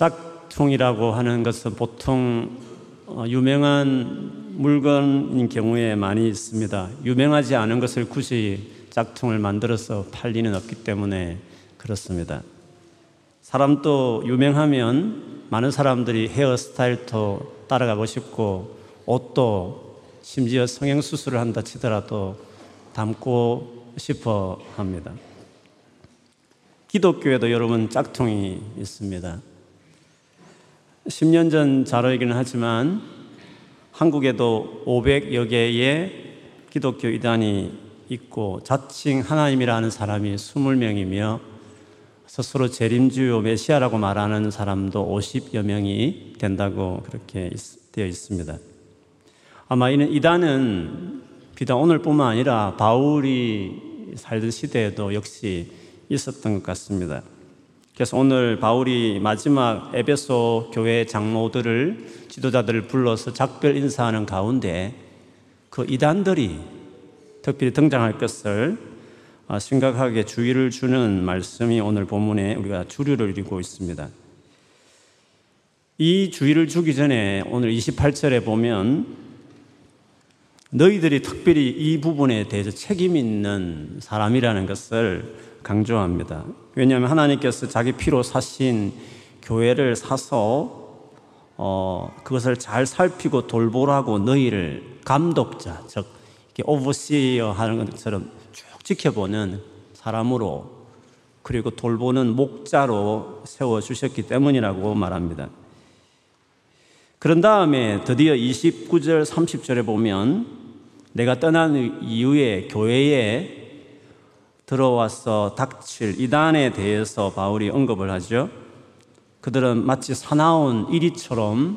짝퉁이라고 하는 것은 보통 어, 유명한 물건인 경우에 많이 있습니다. 유명하지 않은 것을 굳이 짝퉁을 만들어서 팔 리는 없기 때문에 그렇습니다. 사람도 유명하면 많은 사람들이 헤어스타일도 따라가고 싶고 옷도 심지어 성형수술을 한다 치더라도 담고 싶어 합니다. 기독교에도 여러분 짝퉁이 있습니다. 10년 전 자료이기는 하지만 한국에도 500여 개의 기독교 이단이 있고 자칭 하나님이라는 사람이 20명이며 스스로 재림주요 메시아라고 말하는 사람도 50여 명이 된다고 그렇게 되어 있습니다. 아마 이는 이단은 비단 오늘뿐만 아니라 바울이 살던 시대에도 역시 있었던 것 같습니다. 그래서 오늘 바울이 마지막 에베소 교회 장로들을 지도자들을 불러서 작별 인사하는 가운데 그 이단들이 특별히 등장할 것을 아, 심각하게 주의를 주는 말씀이 오늘 본문에 우리가 주류를 이루고 있습니다. 이 주의를 주기 전에 오늘 28절에 보면 너희들이 특별히 이 부분에 대해서 책임 있는 사람이라는 것을 강조합니다. 왜냐하면 하나님께서 자기 피로 사신 교회를 사서 어, 그것을 잘 살피고 돌보라고 너희를 감독자, 즉 오버시어 하는 것처럼 쭉 지켜보는 사람으로 그리고 돌보는 목자로 세워 주셨기 때문이라고 말합니다. 그런 다음에 드디어 29절 30절에 보면 내가 떠난 이후에 교회에 들어와서 닥칠 이단에 대해서 바울이 언급을 하죠. 그들은 마치 사나운 이리처럼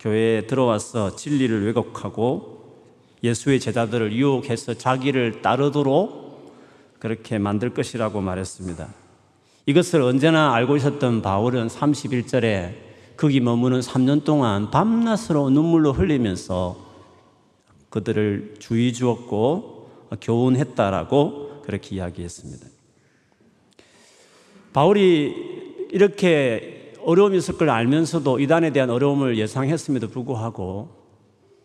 교회에 들어와서 진리를 왜곡하고 예수의 제자들을 유혹해서 자기를 따르도록 그렇게 만들 것이라고 말했습니다. 이것을 언제나 알고 있었던 바울은 31절에 거기 머무는 3년 동안 밤낮으로 눈물로 흘리면서 그들을 주의 주었고 교훈했다라고 그렇게 이야기했습니다. 바울이 이렇게 어려움이 있을 걸 알면서도 이단에 대한 어려움을 예상했음에도 불구하고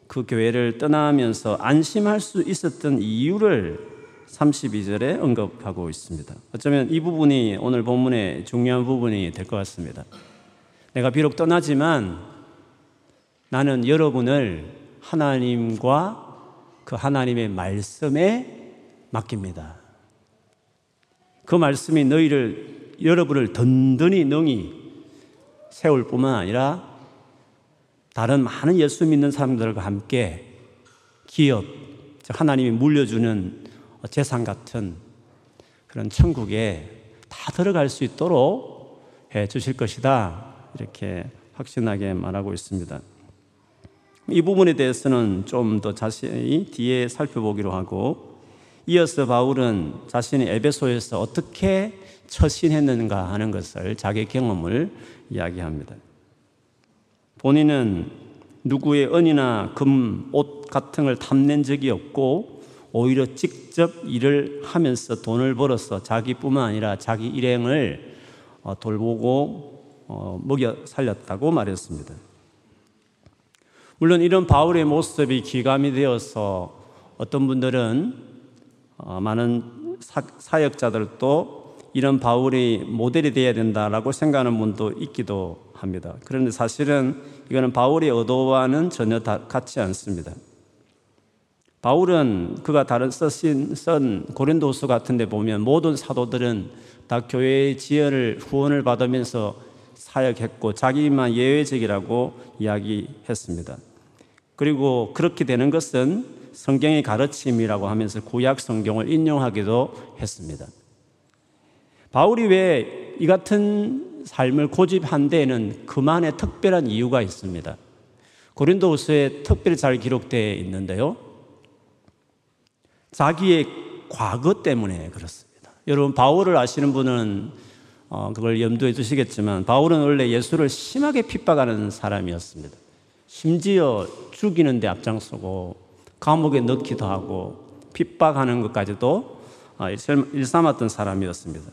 그 교회를 떠나면서 안심할 수 있었던 이유를 32절에 언급하고 있습니다. 어쩌면 이 부분이 오늘 본문의 중요한 부분이 될 것 같습니다. 내가 비록 떠나지만 나는 여러분을 하나님과 그 하나님의 말씀에 맡깁니다. 그 말씀이 너희를, 여러분을 든든히 능히 세울 뿐만 아니라 다른 많은 예수 믿는 사람들과 함께 기업, 하나님이 물려주는 재산 같은 그런 천국에 다 들어갈 수 있도록 해 주실 것이다. 이렇게 확신하게 말하고 있습니다. 이 부분에 대해서는 좀 더 자세히 뒤에 살펴보기로 하고 이어서 바울은 자신이 에베소에서 어떻게 처신했는가 하는 것을 자기 경험을 이야기합니다. 본인은 누구의 은이나 금, 옷 같은 걸 탐낸 적이 없고 오히려 직접 일을 하면서 돈을 벌어서 자기뿐만 아니라 자기 일행을 어, 돌보고 어, 먹여 살렸다고 말했습니다. 물론 이런 바울의 모습이 기감이 되어서 어떤 분들은 어, 많은 사역자들도 이런 바울이 모델이 되어야 된다라고 생각하는 분도 있기도 합니다. 그런데 사실은 이거는 바울의 의도와는 전혀 같지 않습니다. 바울은 그가 다른 쓰신 쓴 고린도서 같은 데 보면 모든 사도들은 다 교회의 지혜를 후원을 받으면서 사역했고 자기만 예외적이라고 이야기했습니다. 그리고 그렇게 되는 것은 성경의 가르침이라고 하면서 구약 성경을 인용하기도 했습니다. 바울이 왜 이 같은 삶을 고집한 데에는 그만의 특별한 이유가 있습니다. 고린도후서에 특별히 잘 기록되어 있는데요. 자기의 과거 때문에 그렇습니다. 여러분 바울을 아시는 분은 어, 그걸 염두에 두시겠지만 바울은 원래 예수를 심하게 핍박하는 사람이었습니다. 심지어 죽이는 데 앞장서고 감옥에 넣기도 하고 핍박하는 것까지도 어, 일삼았던 사람이었습니다.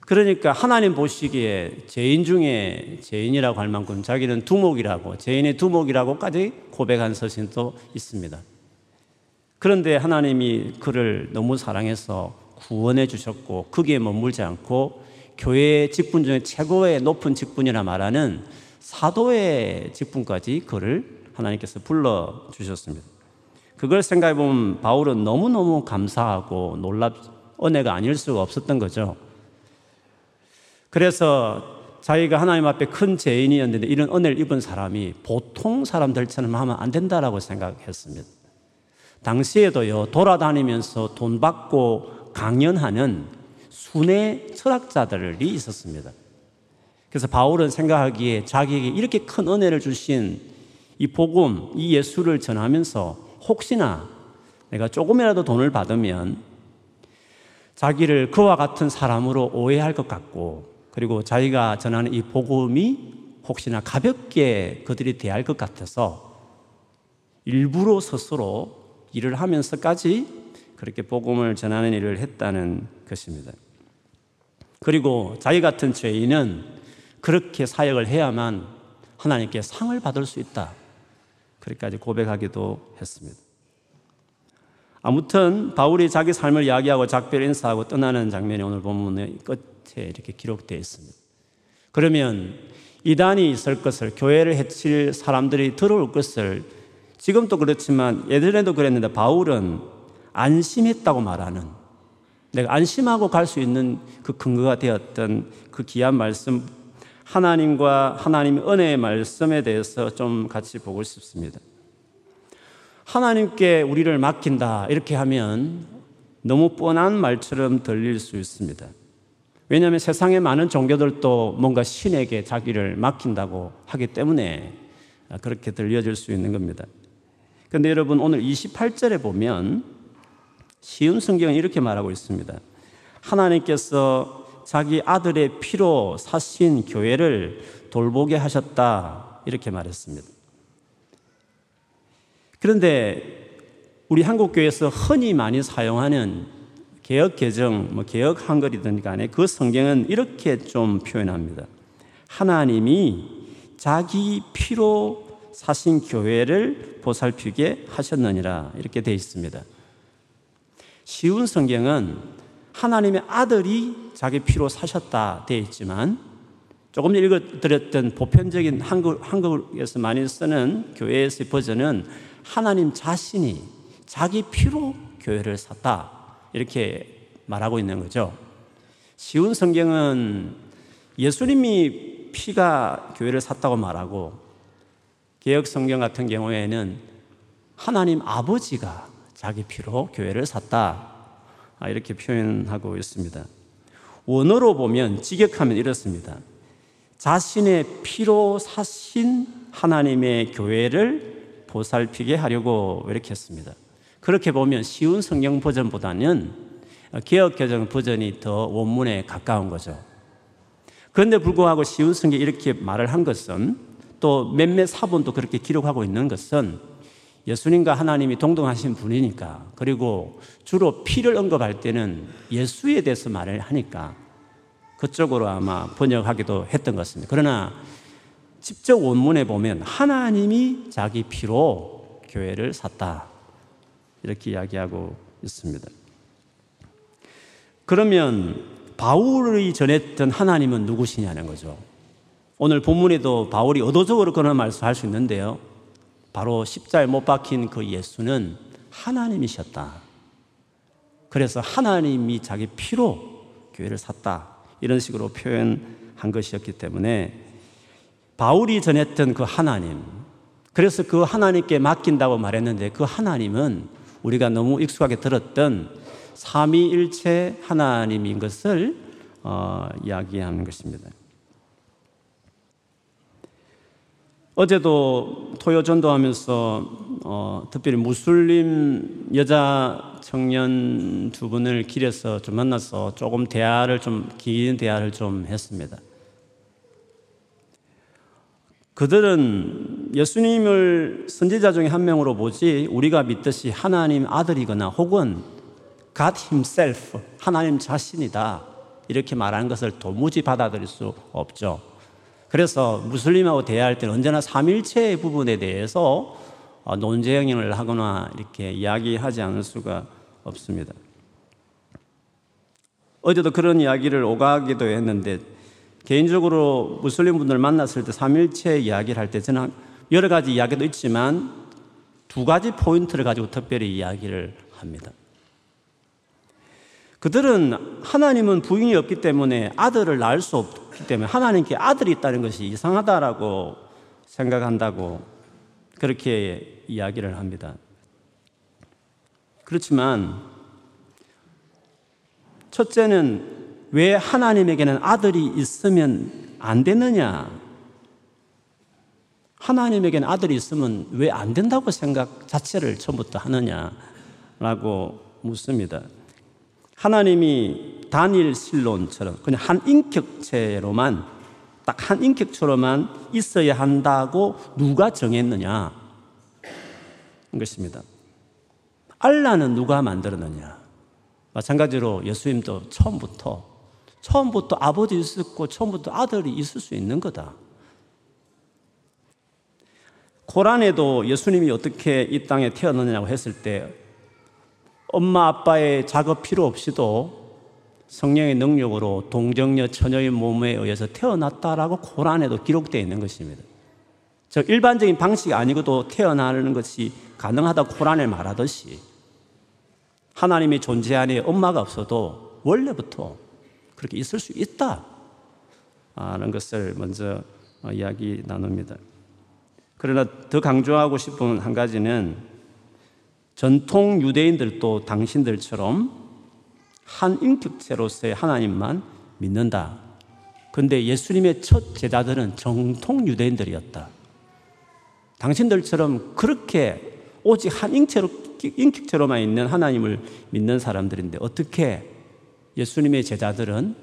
그러니까 하나님 보시기에 죄인 중에 죄인이라고 할 만큼 자기는 두목이라고, 죄인의 두목이라고까지 고백한 서신도 있습니다. 그런데 하나님이 그를 너무 사랑해서 구원해 주셨고, 거기에 머물지 않고, 교회의 직분 중에 최고의 높은 직분이라 말하는 사도의 직분까지 그를 하나님께서 불러 주셨습니다. 그걸 생각해 보면 바울은 너무너무 감사하고 놀랍, 은혜가 아닐 수가 없었던 거죠. 그래서 자기가 하나님 앞에 큰 죄인이었는데 이런 은혜를 입은 사람이 보통 사람들처럼 하면 안 된다라고 생각했습니다. 당시에도요, 돌아다니면서 돈 받고 강연하는 순회 철학자들이 있었습니다. 그래서 바울은 생각하기에 자기에게 이렇게 큰 은혜를 주신 이 복음, 이 예수를 전하면서 혹시나 내가 조금이라도 돈을 받으면 자기를 그와 같은 사람으로 오해할 것 같고 그리고 자기가 전하는 이 복음이 혹시나 가볍게 그들이 대할 것 같아서 일부러 스스로 일을 하면서까지 그렇게 복음을 전하는 일을 했다는 것입니다. 그리고 자기 같은 죄인은 그렇게 사역을 해야만 하나님께 상을 받을 수 있다. 그렇게까지 고백하기도 했습니다. 아무튼 바울이 자기 삶을 이야기하고 작별 인사하고 떠나는 장면이 오늘 본문의 끝 끝에 이렇게 기록되어 있습니다. 그러면 이단이 있을 것을 교회를 해칠 사람들이 들어올 것을 지금도 그렇지만 예전에도 그랬는데 바울은 안심했다고 말하는 내가 안심하고 갈 수 있는 그 근거가 되었던 그 귀한 말씀 하나님과 하나님의 은혜의 말씀에 대해서 좀 같이 보고 싶습니다. 하나님께 우리를 맡긴다 이렇게 하면 너무 뻔한 말처럼 들릴 수 있습니다. 왜냐하면 세상의 많은 종교들도 뭔가 신에게 자기를 맡긴다고 하기 때문에 그렇게 들려질 수 있는 겁니다. 그런데 여러분 오늘 28절에 보면 쉬운 성경은 이렇게 말하고 있습니다. 하나님께서 자기 아들의 피로 사신 교회를 돌보게 하셨다. 이렇게 말했습니다. 그런데 우리 한국교회에서 흔히 많이 사용하는 개혁 개정, 뭐 개혁 한글이든 간에 그 성경은 이렇게 좀 표현합니다. 하나님이 자기 피로 사신 교회를 보살피게 하셨느니라 이렇게 되어 있습니다. 쉬운 성경은 하나님의 아들이 자기 피로 사셨다 되어 있지만 조금 전에 읽어드렸던 보편적인 한국, 한국에서 많이 쓰는 교회에서의 버전은 하나님 자신이 자기 피로 교회를 샀다. 이렇게 말하고 있는 거죠. 쉬운 성경은 예수님이 피가 교회를 샀다고 말하고 개혁 성경 같은 경우에는 하나님 아버지가 자기 피로 교회를 샀다. 아, 이렇게 표현하고 있습니다. 원어로 보면 직역하면 이렇습니다. 자신의 피로 사신 하나님의 교회를 보살피게 하려고 이렇게 했습니다. 그렇게 보면 쉬운 성경 버전보다는 개혁 개정 버전이 더 원문에 가까운 거죠. 그런데 불구하고 쉬운 성경이 이렇게 말을 한 것은 또 몇몇 사본도 그렇게 기록하고 있는 것은 예수님과 하나님이 동등하신 분이니까 그리고 주로 피를 언급할 때는 예수에 대해서 말을 하니까 그쪽으로 아마 번역하기도 했던 것 같습니다. 그러나 직접 원문에 보면 하나님이 자기 피로 교회를 샀다. 이렇게 이야기하고 있습니다. 그러면 바울이 전했던 하나님은 누구시냐는 거죠. 오늘 본문에도 바울이 의도적으로 그런 말씀을 할 수 있는데요. 바로 십자에 못 박힌 그 예수는 하나님이셨다. 그래서 하나님이 자기 피로 교회를 샀다. 이런 식으로 표현한 것이었기 때문에 바울이 전했던 그 하나님, 그래서 그 하나님께 맡긴다고 말했는데 그 하나님은 우리가 너무 익숙하게 들었던 삼위일체 하나님인 것을 어, 이야기하는 것입니다. 어제도 토요 전도하면서 어, 특별히 무슬림 여자 청년 두 분을 길에서 좀 만나서 조금 대화를 좀 긴 대화를 좀 했습니다. 그들은 예수님을 선지자 중에 한 명으로 보지 우리가 믿듯이 하나님 아들이거나 혹은 God Himself, 하나님 자신이다. 이렇게 말하는 것을 도무지 받아들일 수 없죠. 그래서 무슬림하고 대화할 때는 언제나 삼일체 부분에 대해서 어, 논쟁을 하거나 이렇게 이야기하지 않을 수가 없습니다. 어제도 그런 이야기를 오가기도 했는데 개인적으로 무슬림 분들 만났을 때 삼일체 이야기를 할 때 저는 여러 가지 이야기도 있지만 두 가지 포인트를 가지고 특별히 이야기를 합니다. 그들은 하나님은 부인이 없기 때문에 아들을 낳을 수 없 기 때문에 하나님께 아들이 있다는 것이 이상하다라고 생각한다고 그렇게 이야기를 합니다. 그렇지만 첫째는 왜 하나님에게는 아들이 있으면 안 되느냐? 하나님에게는 아들이 있으면 왜 안 된다고 생각 자체를 처음부터 하느냐라고 묻습니다. 하나님이 단일 실론처럼 그냥 한 인격체로만 딱 한 인격처럼만 있어야 한다고 누가 정했느냐? 것입니다. 알라는 누가 만들었느냐? 마찬가지로 예수님도 처음부터 처음부터 아버지 있었고 처음부터 아들이 있을 수 있는 거다. 고란에도 예수님이 어떻게 이 땅에 태어났냐고 했을 때 엄마 아빠의 작업 필요 없이도 성령의 능력으로 동정녀 처녀의 몸에 의해서 태어났다라고 고란에도 기록되어 있는 것입니다. 저 일반적인 방식이 아니고도 태어나는 것이 가능하다고 고란에 말하듯이 하나님의 존재 안에 엄마가 없어도 원래부터 그렇게 있을 수 있다. 하는 것을 먼저 이야기 나눕니다. 그러나 더 강조하고 싶은 한 가지는 전통 유대인들도 당신들처럼 한 인격체로서의 하나님만 믿는다. 근데 예수님의 첫 제자들은 정통 유대인들이었다. 당신들처럼 그렇게 오직 한 인체로, 인격체로만 있는 하나님을 믿는 사람들인데 어떻게 예수님의 제자들은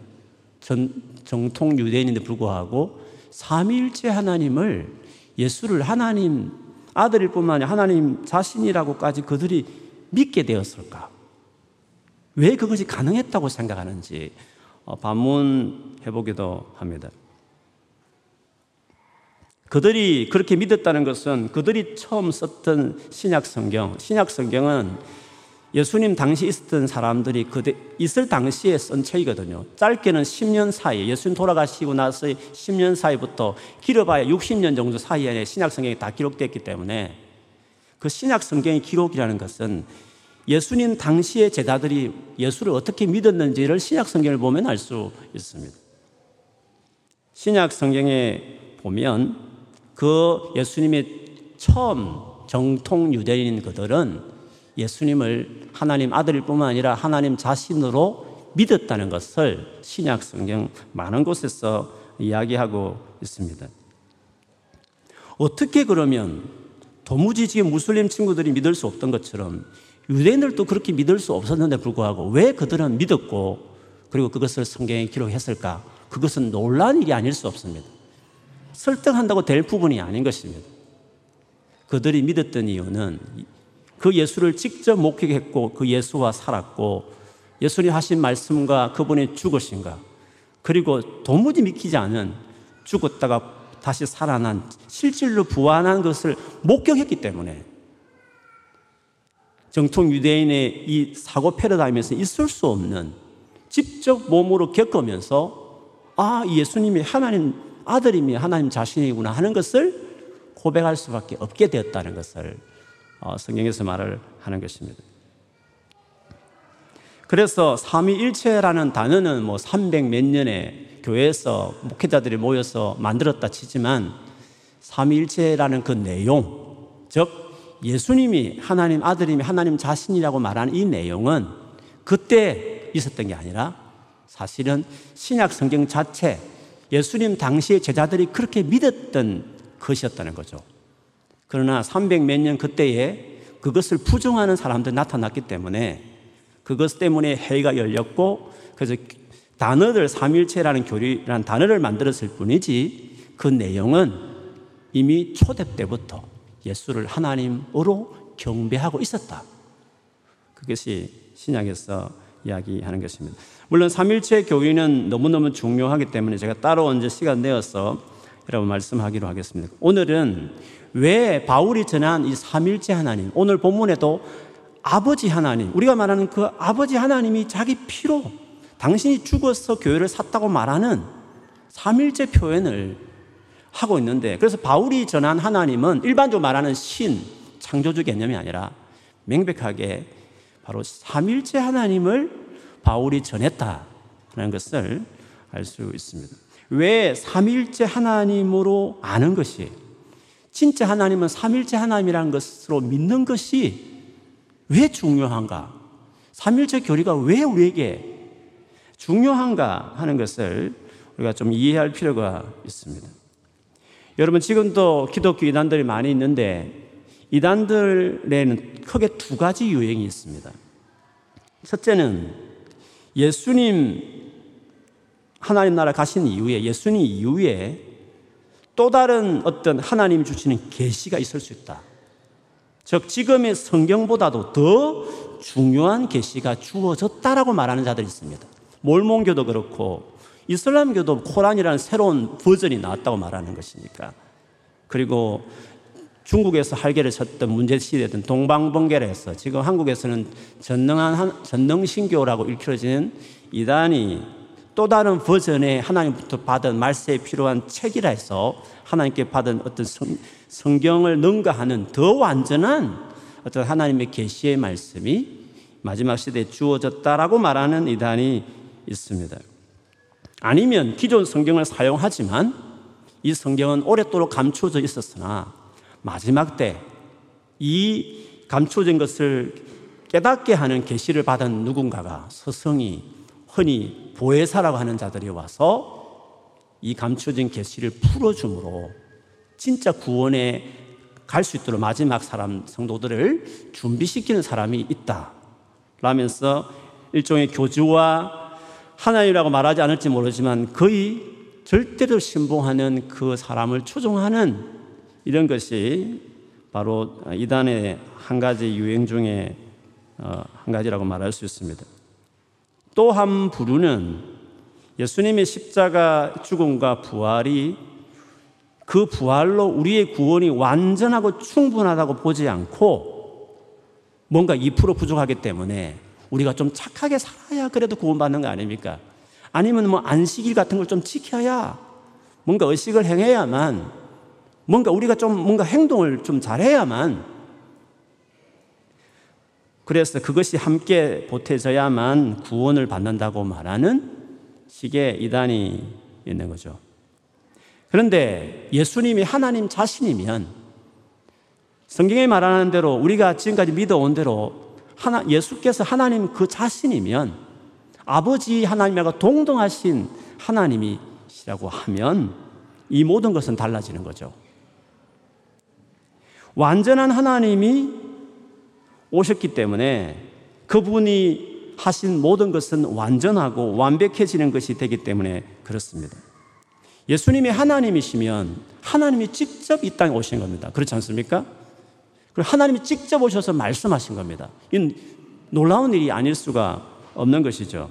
전, 정통 유대인인데 불구하고 삼위일체 하나님을 예수를 하나님 아들일 뿐만 아니라 하나님 자신이라고까지 그들이 믿게 되었을까? 왜 그것이 가능했다고 생각하는지 어, 반문해 보기도 합니다. 그들이 그렇게 믿었다는 것은 그들이 처음 썼던 신약 성경, 신약 성경은 예수님 당시 있었던 사람들이 그때 있을 당시에 쓴 책이거든요. 짧게는 10년 사이, 예수님 돌아가시고 나서 10년 사이부터 길어봐야 60년 정도 사이에 신약 성경이 다 기록됐기 때문에 그 신약 성경의 기록이라는 것은 예수님 당시의 제자들이 예수를 어떻게 믿었는지를 신약 성경을 보면 알 수 있습니다. 신약 성경에 보면 그 예수님의 처음 정통 유대인 그들은 예수님을 하나님 아들일 뿐만 아니라 하나님 자신으로 믿었다는 것을 신약 성경 많은 곳에서 이야기하고 있습니다. 어떻게 그러면 도무지 지금 무슬림 친구들이 믿을 수 없던 것처럼 유대인들도 그렇게 믿을 수 없었는데 불구하고 왜 그들은 믿었고 그리고 그것을 성경에 기록했을까? 그것은 놀란 일이 아닐 수 없습니다. 설득한다고 될 부분이 아닌 것입니다. 그들이 믿었던 이유는 그 예수를 직접 목격했고 그 예수와 살았고 예수님 하신 말씀과 그분의 죽으신가 그리고 도무지 믿기지 않은 죽었다가 다시 살아난 실질로 부활한 것을 목격했기 때문에 정통 유대인의 이 사고 패러다임에서 있을 수 없는 직접 몸으로 겪으면서 아, 예수님이 하나님 아들이며 하나님 자신이구나 하는 것을 고백할 수밖에 없게 되었다는 것을 어, 성경에서 말을 하는 것입니다. 그래서 삼위일체라는 단어는 뭐 300 몇 년에 교회에서 목회자들이 모여서 만들었다 치지만 삼위일체라는 그 내용, 즉 예수님이 하나님 아들임이 하나님 자신이라고 말하는 이 내용은 그때 있었던 게 아니라 사실은 신약 성경 자체 예수님 당시의 제자들이 그렇게 믿었던 것이었다는 거죠. 그러나 300 몇 년 그때에 그것을 부정하는 사람들이 나타났기 때문에 그것 때문에 회의가 열렸고 그래서 단어들 삼일체라는 교리라는 단어를 만들었을 뿐이지 그 내용은 이미 초대 때부터 예수를 하나님으로 경배하고 있었다. 그것이 신약에서 이야기하는 것입니다. 물론 삼일체 교회는 너무너무 중요하기 때문에 제가 따로 언제 시간 내어서 여러분 말씀하기로 하겠습니다. 오늘은 왜 바울이 전한 이 삼일체 하나님, 오늘 본문에도 아버지 하나님, 우리가 말하는 그 아버지 하나님이 자기 피로 당신이 죽어서 교회를 샀다고 말하는 삼일체 표현을 하고 있는데 그래서 바울이 전한 하나님은 일반적으로 말하는 신, 창조주 개념이 아니라 명백하게 바로 삼일체 하나님을 바울이 전했다는 것을 알 수 있습니다. 왜 삼일체 하나님으로 아는 것이 진짜 하나님은 삼일체 하나님이라는 것으로 믿는 것이 왜 중요한가? 삼일체 교리가 왜 우리에게 중요한가 하는 것을 우리가 좀 이해할 필요가 있습니다. 여러분 지금도 기독교 이단들이 많이 있는데 이단들에는 크게 두 가지 유행이 있습니다. 첫째는 예수님 하나님 나라 가신 이후에 예수님 이후에 또 다른 어떤 하나님 주시는 계시가 있을 수 있다. 즉 지금의 성경보다도 더 중요한 계시가 주어졌다라고 말하는 자들이 있습니다. 몰몬교도 그렇고 이슬람교도 코란이라는 새로운 버전이 나왔다고 말하는 것이니까. 그리고 중국에서 할개를 쳤던 문제시대던 동방번개를 해서 지금 한국에서는 전능한 전능신교라고 일컬어지는 이단이 또 다른 버전의 하나님부터 받은 말세에 필요한 책이라 해서 하나님께 받은 어떤 성, 성경을 능가하는 더 완전한 어떤 하나님의 계시의 말씀이 마지막 시대에 주어졌다라고 말하는 이단이 있습니다. 아니면 기존 성경을 사용하지만 이 성경은 오랫도록 감춰져 있었으나 마지막 때 이 감춰진 것을 깨닫게 하는 계시를 받은 누군가가 서성이 흔히 보혜사라고 하는 자들이 와서 이 감춰진 계시를 풀어줌으로 진짜 구원에 갈 수 있도록 마지막 사람 성도들을 준비시키는 사람이 있다. 라면서 일종의 교주와 하나님이라고 말하지 않을지 모르지만 거의 절대로 신봉하는 그 사람을 추종하는 이런 것이 바로 이단의 한 가지 유행 중에 어, 한 가지라고 말할 수 있습니다. 또한 부류는 예수님의 십자가 죽음과 부활이 그 부활로 우리의 구원이 완전하고 충분하다고 보지 않고 뭔가 2% 부족하기 때문에 우리가 좀 착하게 살아야 그래도 구원받는 거 아닙니까? 아니면 뭐 안식일 같은 걸 좀 지켜야 뭔가 의식을 행해야만 뭔가 우리가 좀 뭔가 행동을 좀 잘해야만 그래서 그것이 함께 보태져야만 구원을 받는다고 말하는 식의 이단이 있는 거죠. 그런데 예수님이 하나님 자신이면 성경에 말하는 대로 우리가 지금까지 믿어온 대로 하나, 예수께서 하나님 그 자신이면 아버지 하나님과 동등하신 하나님이시라고 하면 이 모든 것은 달라지는 거죠. 완전한 하나님이 오셨기 때문에 그분이 하신 모든 것은 완전하고 완벽해지는 것이 되기 때문에 그렇습니다. 예수님이 하나님이시면 하나님이 직접 이 땅에 오신 겁니다. 그렇지 않습니까? 하나님이 직접 오셔서 말씀하신 겁니다. 이 놀라운 일이 아닐 수가 없는 것이죠.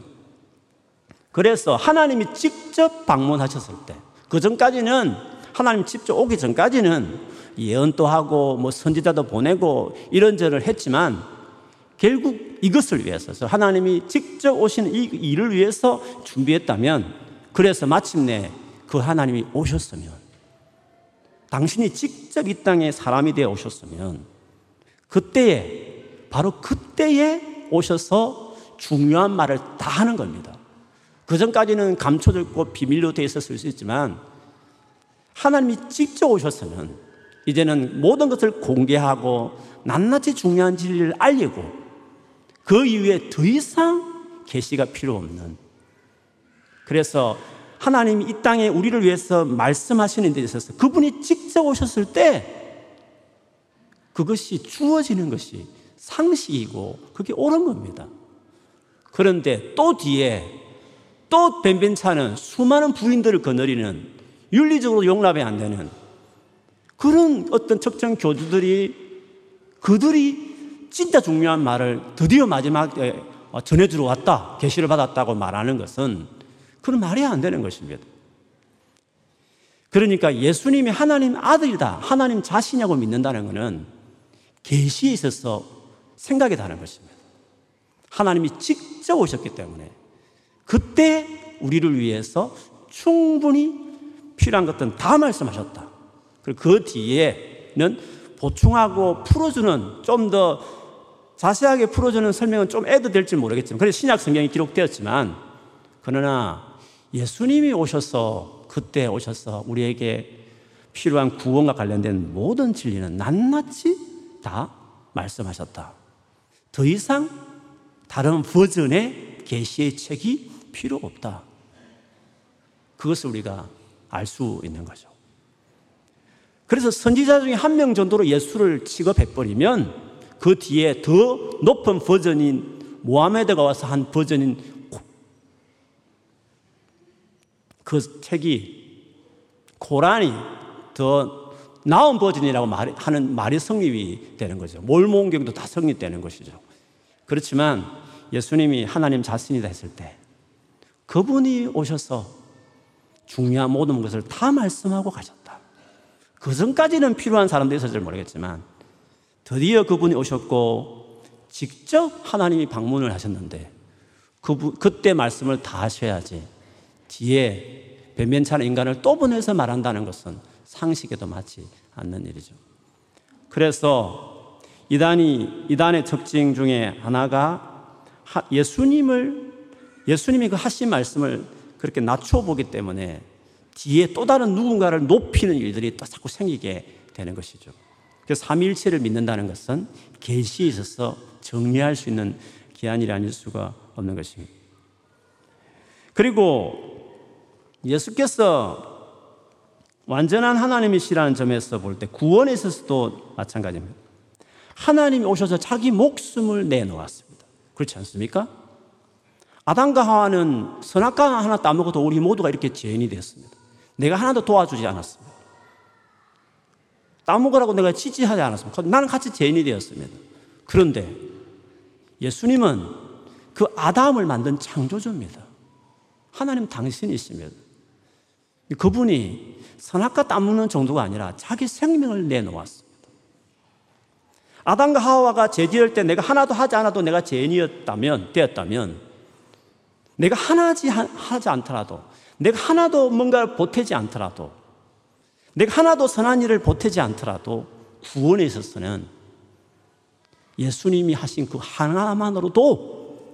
그래서 하나님이 직접 방문하셨을 때, 그 전까지는 하나님 직접 오기 전까지는 예언도 하고 뭐 선지자도 보내고 이런저런 했지만 결국 이것을 위해서 하나님이 직접 오시는 이 일을 위해서 준비했다면 그래서 마침내 그 하나님이 오셨으면 당신이 직접 이 땅에 사람이 되어 오셨으면 그때에 바로 그때에 오셔서 중요한 말을 다 하는 겁니다. 그 전까지는 감춰져 있고 비밀로 되어 있었을 수 있지만 하나님이 직접 오셨으면 이제는 모든 것을 공개하고 낱낱이 중요한 진리를 알리고 그 이후에 더 이상 계시가 필요 없는 그래서 하나님이 이 땅에 우리를 위해서 말씀하시는 데 있어서 그분이 직접 오셨을 때 그것이 주어지는 것이 상식이고 그게 옳은 겁니다. 그런데 또 뒤에 또 변변찮은 수많은 부인들을 거느리는 윤리적으로 용납이 안 되는 그런 어떤 특정 교주들이 그들이 진짜 중요한 말을 드디어 마지막에 어, 전해주러 왔다, 계시를 받았다고 말하는 것은 그런 말이 안 되는 것입니다. 그러니까 예수님이 하나님 아들이다, 하나님 자신이라고 믿는다는 것은 계시에 있어서 생각이 다른 것입니다. 하나님이 직접 오셨기 때문에 그때 우리를 위해서 충분히 필요한 것들은 다 말씀하셨다. 그리고 그 뒤에는 보충하고 풀어주는 좀 더 자세하게 풀어주는 설명은 좀 애도 될지 모르겠지만 그래서 신약 성경이 기록되었지만 그러나 예수님이 오셔서 그때 오셔서 우리에게 필요한 구원과 관련된 모든 진리는 낱낱이 다 말씀하셨다. 더 이상 다른 버전의 계시의 책이 필요 없다. 그것을 우리가 알 수 있는 거죠. 그래서 선지자 중에 한 명 정도로 예수를 취급해버리면 그 뒤에 더 높은 버전인 모하메드가 와서 한 버전인 그 책이 고란이 더 나은 버전이라고 말, 하는 말이 성립이 되는 거죠. 몰모경도 다 성립되는 것이죠. 그렇지만 예수님이 하나님 자신이다 했을 때 그분이 오셔서 중요한 모든 것을 다 말씀하고 가셨다. 그 전까지는 필요한 사람도 있었을 모르겠지만 드디어 그분이 오셨고 직접 하나님이 방문을 하셨는데 그, 그때 말씀을 다 하셔야지 뒤에 변변찮은 인간을 또 보내서 말한다는 것은 상식에도 맞지 않는 일이죠. 그래서 이단이 이단의 특징 중에 하나가 예수님을 예수님이 그 하신 말씀을 그렇게 낮춰보기 때문에 뒤에 또 다른 누군가를 높이는 일들이 또 자꾸 생기게 되는 것이죠. 그래서 삼일체를 믿는다는 것은 계시에 있어서 정리할 수 있는 기한이 아닐 수가 없는 것입니다. 그리고 예수께서 완전한 하나님이시라는 점에서 볼 때 구원에 있어서도 마찬가지입니다. 하나님이 오셔서 자기 목숨을 내놓았습니다. 그렇지 않습니까? 아담과 하와는 선악과 하나 따먹어도 우리 모두가 이렇게 죄인이 되었습니다. 내가 하나도 도와주지 않았습니다. 따먹으라고 내가 지지하지 않았습니다. 나는 같이 죄인이 되었습니다. 그런데 예수님은 그 아담을 만든 창조주입니다. 하나님 당신이십니다. 그분이 선악과 따먹는 정도가 아니라 자기 생명을 내놓았습니다. 아담과 하와가 죄지을 때 내가 하나도 하지 않아도 내가 죄인이었다면, 되었다면, 내가 하나지 하지 않더라도, 내가 하나도 뭔가를 보태지 않더라도, 내가 하나도 선한 일을 보태지 않더라도 구원에 있어서는 예수님이 하신 그 하나만으로도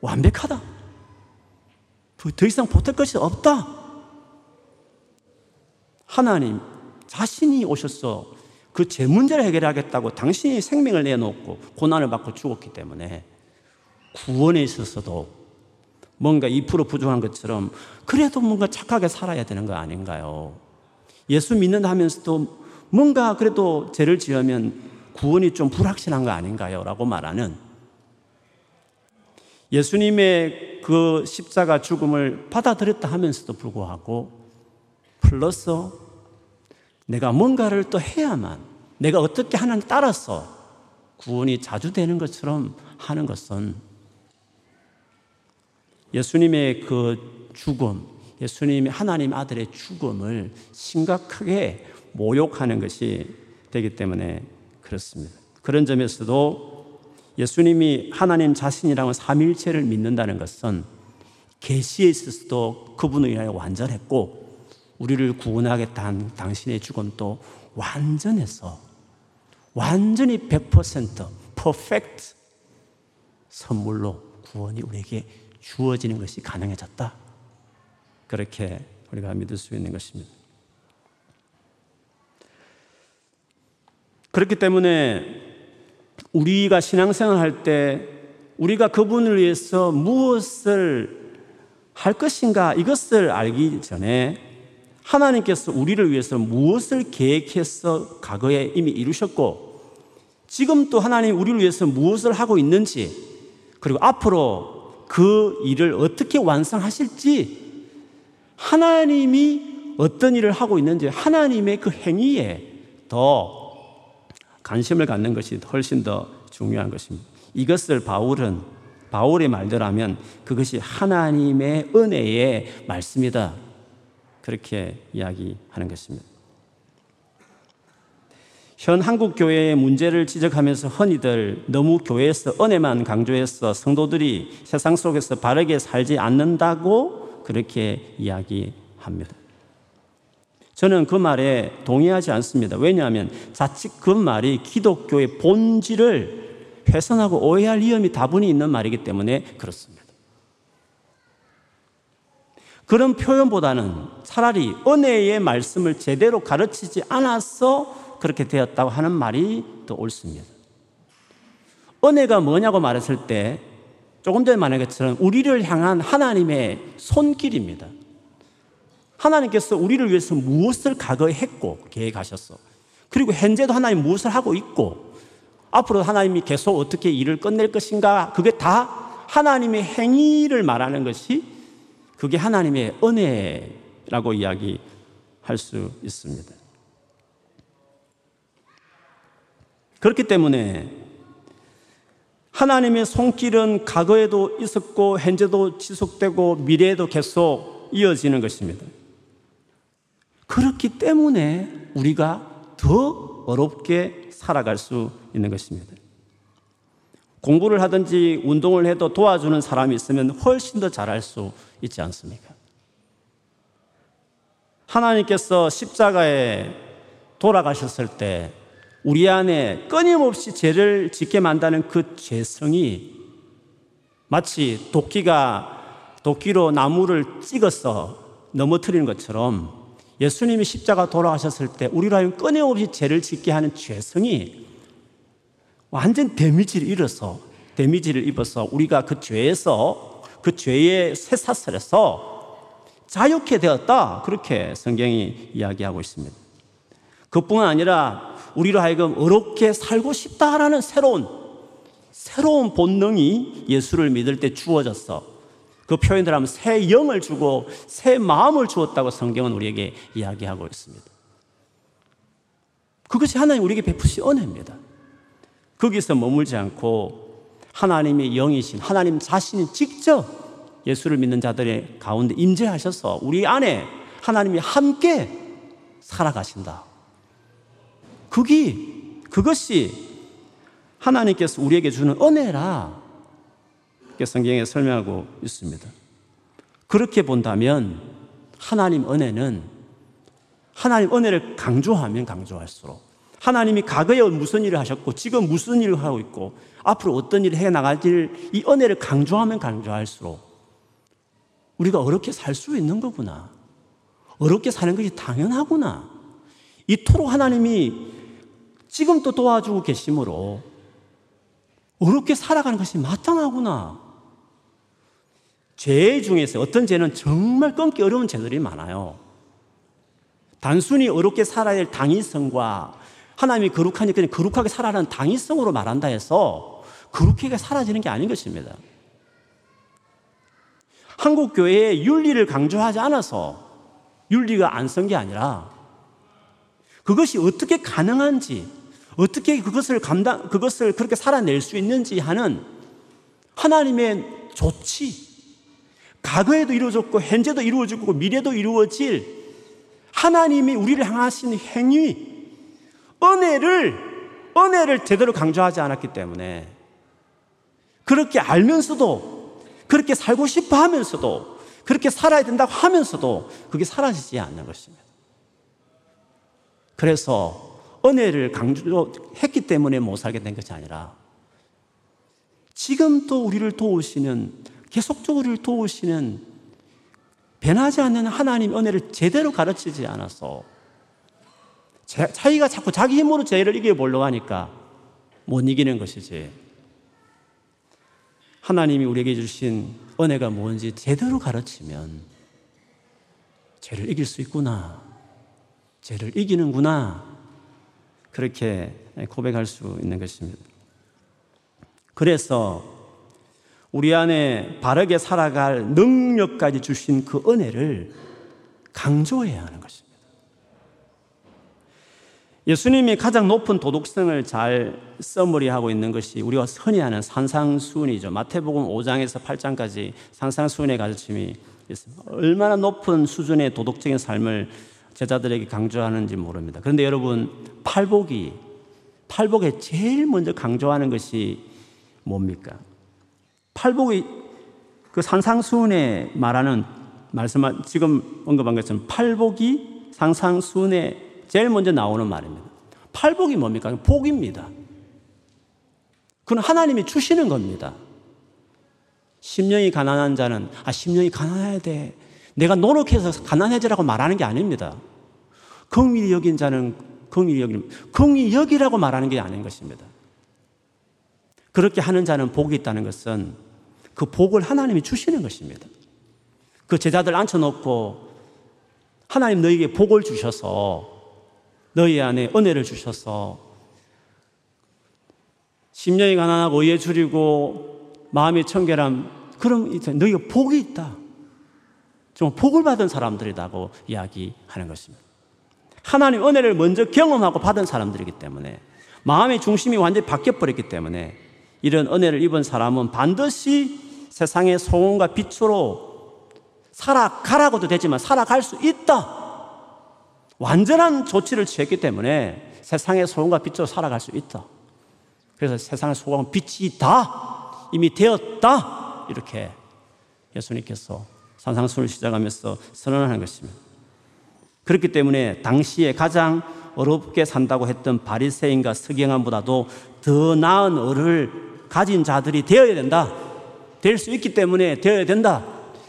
완벽하다. 더 이상 보탤 것이 없다. 하나님 자신이 오셔서 그 제 문제를 해결하겠다고 당신이 생명을 내놓고 고난을 받고 죽었기 때문에 구원에 있어서도 뭔가 2% 부족한 것처럼 그래도 뭔가 착하게 살아야 되는 거 아닌가요? 예수 믿는다 하면서도 뭔가 그래도 죄를 지으면 구원이 좀 불확실한 거 아닌가요? 라고 말하는 예수님의 그 십자가 죽음을 받아들였다 하면서도 불구하고 플러스 내가 뭔가를 또 해야만 내가 어떻게 하는 따라서 구원이 자주 되는 것처럼 하는 것은 예수님의 그 죽음, 예수님의 하나님 아들의 죽음을 심각하게 모욕하는 것이 되기 때문에 그렇습니다. 그런 점에서도 예수님이 하나님 자신이라는 삼일체를 믿는다는 것은 계시에 있어서도 그분을 인하여 완전했고 우리를 구원하겠다는 당신의 죽음도 완전해서 완전히 100% 퍼펙트 선물로 구원이 우리에게 주어지는 것이 가능해졌다. 그렇게 우리가 믿을 수 있는 것입니다. 그렇기 때문에 우리가 신앙생활 할때 우리가 그분을 위해서 무엇을 할 것인가 이것을 알기 전에 하나님께서 우리를 위해서 무엇을 계획해서 과거에 이미 이루셨고 지금 또 하나님 우리를 위해서 무엇을 하고 있는지 그리고 앞으로 그 일을 어떻게 완성하실지 하나님이 어떤 일을 하고 있는지 하나님의 그 행위에 더 관심을 갖는 것이 훨씬 더 중요한 것입니다. 이것을 바울은 바울의 말대로 하면 그것이 하나님의 은혜의 말씀이다. 그렇게 이야기하는 것입니다. 현 한국 교회의 문제를 지적하면서 흔히들 너무 교회에서 은혜만 강조해서 성도들이 세상 속에서 바르게 살지 않는다고 그렇게 이야기합니다. 저는 그 말에 동의하지 않습니다. 왜냐하면 자칫 그 말이 기독교의 본질을 훼손하고 오해할 위험이 다분히 있는 말이기 때문에 그렇습니다. 그런 표현보다는 차라리 은혜의 말씀을 제대로 가르치지 않아서 그렇게 되었다고 하는 말이 더 옳습니다. 은혜가 뭐냐고 말했을 때 조금 전에 말한 것처럼 우리를 향한 하나님의 손길입니다. 하나님께서 우리를 위해서 무엇을 과거에 했고 계획하셨어. 그리고 현재도 하나님 무엇을 하고 있고 앞으로 하나님이 계속 어떻게 일을 끝낼 것인가 그게 다 하나님의 행위를 말하는 것이 그게 하나님의 은혜라고 이야기할 수 있습니다. 그렇기 때문에 하나님의 손길은 과거에도 있었고 현재도 지속되고 미래에도 계속 이어지는 것입니다. 그렇기 때문에 우리가 더 어렵게 살아갈 수 있는 것입니다. 공부를 하든지 운동을 해도 도와주는 사람이 있으면 훨씬 더 잘할 수 있지 않습니까? 하나님께서 십자가에 돌아가셨을 때 우리 안에 끊임없이 죄를 짓게 만드는 그 죄성이 마치 도끼가 도끼로 나무를 찍어서 넘어뜨리는 것처럼 예수님이 십자가 돌아가셨을 때 우리로 하여금 끊임없이 죄를 짓게 하는 죄성이 완전 데미지를 입어서 데미지를 입어서 우리가 그 죄에서 그 죄의 쇠사슬에서 자유케 되었다 그렇게 성경이 이야기하고 있습니다. 그뿐만 아니라 우리로 하여금 어렵게 살고 싶다라는 새로운 새로운 본능이 예수를 믿을 때 주어졌어. 그 표현을 하면 새 영을 주고 새 마음을 주었다고 성경은 우리에게 이야기하고 있습니다. 그것이 하나님 우리에게 베푸신 은혜입니다. 거기서 머물지 않고 하나님의 영이신 하나님 자신이 직접 예수를 믿는 자들의 가운데 임재하셔서 우리 안에 하나님이 함께 살아가신다. 그기 그것이 하나님께서 우리에게 주는 은혜라 성경에 설명하고 있습니다. 그렇게 본다면 하나님 은혜는 하나님 은혜를 강조하면 강조할수록 하나님이 과거에 무슨 일을 하셨고 지금 무슨 일을 하고 있고 앞으로 어떤 일을 해 나갈지를 이 은혜를 강조하면 강조할수록 우리가 어렵게 살 수 있는 거구나. 어렵게 사는 것이 당연하구나. 이토록 하나님이 지금도 도와주고 계시므로 어렵게 살아가는 것이 마땅하구나. 죄 중에서 어떤 죄는 정말 끊기 어려운 죄들이 많아요. 단순히 어렵게 살아야 될 당위성과 하나님이 거룩하니 그냥 거룩하게 살아라는 당위성으로 말한다 해서 거룩하게 사라지는 게 아닌 것입니다. 한국 교회에 윤리를 강조하지 않아서 윤리가 안 쓴 게 아니라 그것이 어떻게 가능한지 어떻게 그것을 감당 그것을 그렇게 살아낼 수 있는지 하는 하나님의 조치 과거에도 이루어졌고 현재도 이루어지고 미래도 이루어질 하나님이 우리를 향하신 행위, 은혜를 은혜를 제대로 강조하지 않았기 때문에 그렇게 알면서도 그렇게 살고 싶어 하면서도 그렇게 살아야 된다고 하면서도 그게 사라지지 않는 것입니다. 그래서 은혜를 강조했기 때문에 못 살게 된 것이 아니라 지금 또 우리를 도우시는 계속적으로 우리를 도우시는 변하지 않는 하나님 은혜를 제대로 가르치지 않아서 자기가 자꾸 자기 힘으로 죄를 이겨보려고 하니까 못 이기는 것이지. 하나님이 우리에게 주신 은혜가 뭔지 제대로 가르치면 죄를 이길 수 있구나. 죄를 이기는구나. 그렇게 고백할 수 있는 것입니다. 그래서 우리 안에 바르게 살아갈 능력까지 주신 그 은혜를 강조해야 하는 것입니다. 예수님이 가장 높은 도덕성을 잘 써머리하고 있는 것이 우리가 흔히 하는 산상수훈이죠. 마태복음 5장에서 8장까지 산상수훈의 가르침이 있습니다. 얼마나 높은 수준의 도덕적인 삶을 제자들에게 강조하는지 모릅니다. 그런데 여러분, 팔복이, 팔복에 제일 먼저 강조하는 것이 뭡니까? 팔복이 그 산상수훈에 말하는 말씀, 지금 언급한 것처럼 팔복이 상상수훈에 제일 먼저 나오는 말입니다. 팔복이 뭡니까? 복입니다. 그건 하나님이 주시는 겁니다. 심령이 가난한 자는 아 심령이 가난해야 돼. 내가 노력해서 가난해지라고 말하는 게 아닙니다. 긍휼히 여긴 자는 긍휼히 여기 긍휼히 여기라고 말하는 게 아닌 것입니다. 그렇게 하는 자는 복이 있다는 것은 그 복을 하나님이 주시는 것입니다. 그 제자들 앉혀놓고 하나님 너에게 복을 주셔서 너희 안에 은혜를 주셔서 심령이 가난하고 의에 줄이고 마음이 청결함 그럼 너희가 복이 있다. 정말 복을 받은 사람들이라고 이야기하는 것입니다. 하나님 은혜를 먼저 경험하고 받은 사람들이기 때문에 마음의 중심이 완전히 바뀌어버렸기 때문에 이런 은혜를 입은 사람은 반드시 세상의 소원과 빛으로 살아가라고도 되지만 살아갈 수 있다. 완전한 조치를 취했기 때문에 세상의 소원과 빛으로 살아갈 수 있다. 그래서 세상의 소원은 빛이 다 이미 되었다. 이렇게 예수님께서 산상수를 시작하면서 선언하는 것입니다. 그렇기 때문에 당시에 가장 어렵게 산다고 했던 바리새인과 서경함보다도 더 나은 어를 가진 자들이 되어야 된다. 될 수 있기 때문에 되어야 된다.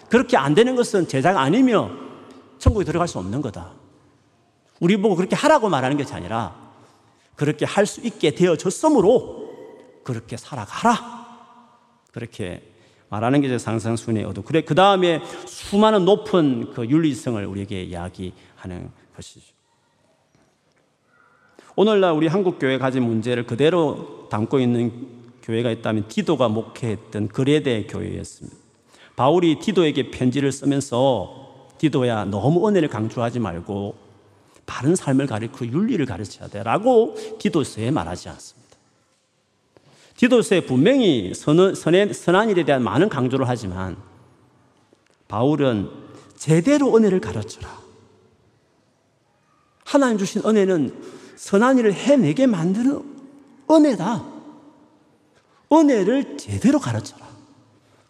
그렇게 안 되는 것은 제자가 아니며 천국에 들어갈 수 없는 거다. 우리 보고 그렇게 하라고 말하는 것이 아니라 그렇게 할 수 있게 되어졌으므로 그렇게 살아가라. 그렇게 말하는 게 상상순의 어두. 그래, 그 다음에 수많은 높은 그 윤리성을 우리에게 이야기하는 것이죠. 오늘날 우리 한국교회 가진 문제를 그대로 담고 있는 교회가 있다면 디도가 목회했던 그레데 교회였습니다. 바울이 디도에게 편지를 쓰면서 디도야 너무 은혜를 강조하지 말고 바른 삶을 가리고 윤리를 가르쳐야 돼라고 디도서에 말하지 않습니다. 디도서에 분명히 선, 선의, 선한 일에 대한 많은 강조를 하지만 바울은 제대로 은혜를 가르쳐라. 하나님 주신 은혜는 선한 일을 해내게 만드는 은혜다. 은혜를 제대로 가르쳐라.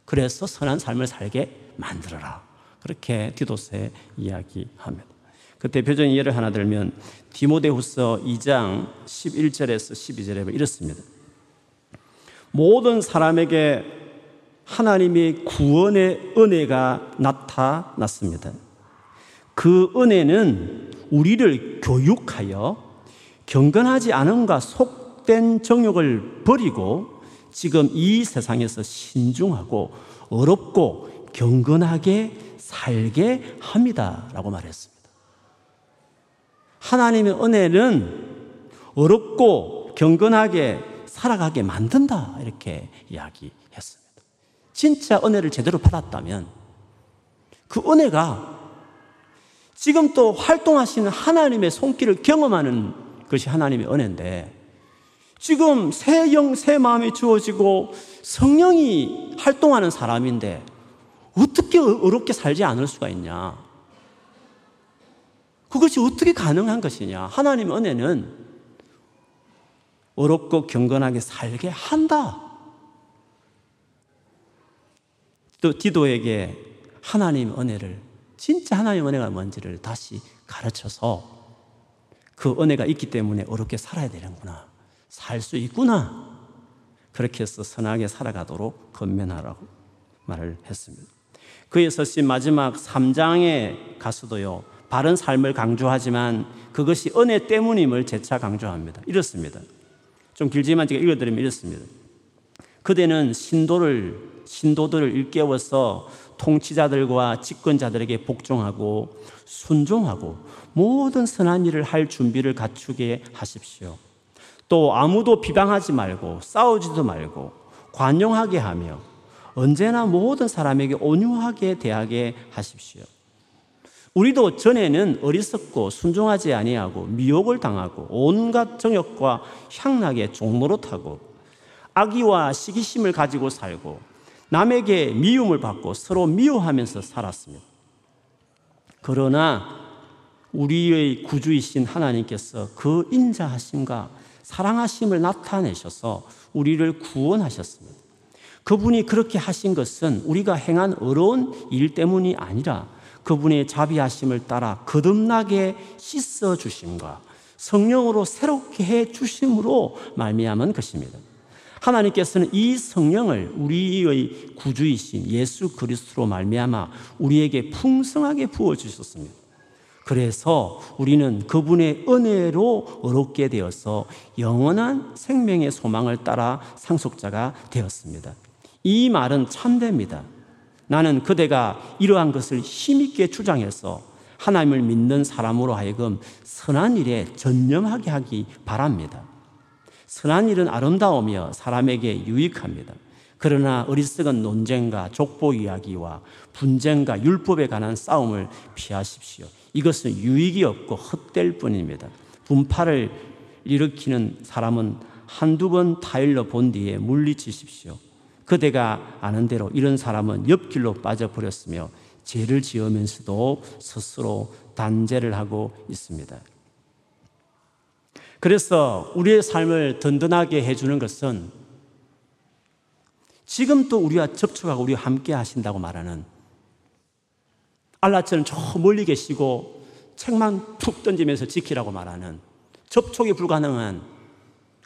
그래서 선한 삶을 살게 만들어라. 그렇게 디도서에 이야기합니다. 그 대표적인 예를 하나 들면 디모데후서 2장 11절에서 12절에 이렇습니다. 모든 사람에게 하나님의 구원의 은혜가 나타났습니다. 그 은혜는 우리를 교육하여 경건하지 않음과 속된 정욕을 버리고 지금 이 세상에서 신중하고 어렵고 경건하게 살게 합니다. 라고 말했습니다. 하나님의 은혜는 어렵고 경건하게 살아가게 만든다. 이렇게 이야기했습니다. 진짜 은혜를 제대로 받았다면 그 은혜가 지금 또 활동하시는 하나님의 손길을 경험하는 것이 하나님의 은혜인데 지금 새 영, 새 마음이 주어지고 성령이 활동하는 사람인데 어떻게 어렵게 살지 않을 수가 있냐? 그것이 어떻게 가능한 것이냐? 하나님의 은혜는 어렵고 경건하게 살게 한다. 또 디도에게 하나님의 은혜를 진짜 하나님의 은혜가 뭔지를 다시 가르쳐서 그 은혜가 있기 때문에 어렵게 살아야 되는구나. 살 수 있구나. 그렇게 해서 선하게 살아가도록 건면하라고 말을 했습니다. 그에 서신 마지막 3장에 가서도요. 바른 삶을 강조하지만 그것이 은혜 때문임을 재차 강조합니다. 이렇습니다. 좀 길지만 제가 읽어드리면 이렇습니다. 그대는 신도를, 신도들을 일깨워서 통치자들과 집권자들에게 복종하고 순종하고 모든 선한 일을 할 준비를 갖추게 하십시오. 또 아무도 비방하지 말고 싸우지도 말고 관용하게 하며 언제나 모든 사람에게 온유하게 대하게 하십시오. 우리도 전에는 어리석고 순종하지 아니하고 미혹을 당하고 온갖 정욕과 향락의 종로로 타고 악의와 시기심을 가지고 살고 남에게 미움을 받고 서로 미워하면서 살았습니다. 그러나 우리의 구주이신 하나님께서 그 인자하심과 사랑하심을 나타내셔서 우리를 구원하셨습니다. 그분이 그렇게 하신 것은 우리가 행한 어려운 일 때문이 아니라 그분의 자비하심을 따라 거듭나게 씻어 주심과 성령으로 새롭게 해 주심으로 말미암은 것입니다. 하나님께서는 이 성령을 우리의 구주이신 예수 그리스도로 말미암아 우리에게 풍성하게 부어 주셨습니다. 그래서 우리는 그분의 은혜로 어렵게 되어서 영원한 생명의 소망을 따라 상속자가 되었습니다. 이 말은 참됩니다. 나는 그대가 이러한 것을 힘있게 주장해서 하나님을 믿는 사람으로 하여금 선한 일에 전념하게 하기 바랍니다. 선한 일은 아름다우며 사람에게 유익합니다. 그러나 어리석은 논쟁과 족보 이야기와 분쟁과 율법에 관한 싸움을 피하십시오. 이것은 유익이 없고 헛될 뿐입니다. 분파를 일으키는 사람은 한두 번 타일러 본 뒤에 물리치십시오. 그대가 아는 대로 이런 사람은 옆길로 빠져버렸으며 죄를 지으면서도 스스로 단죄를 하고 있습니다. 그래서 우리의 삶을 든든하게 해주는 것은 지금 또 우리와 접촉하고 우리와 함께 하신다고 말하는 알라처럼 저 멀리 계시고 책만 툭 던지면서 지키라고 말하는 접촉이 불가능한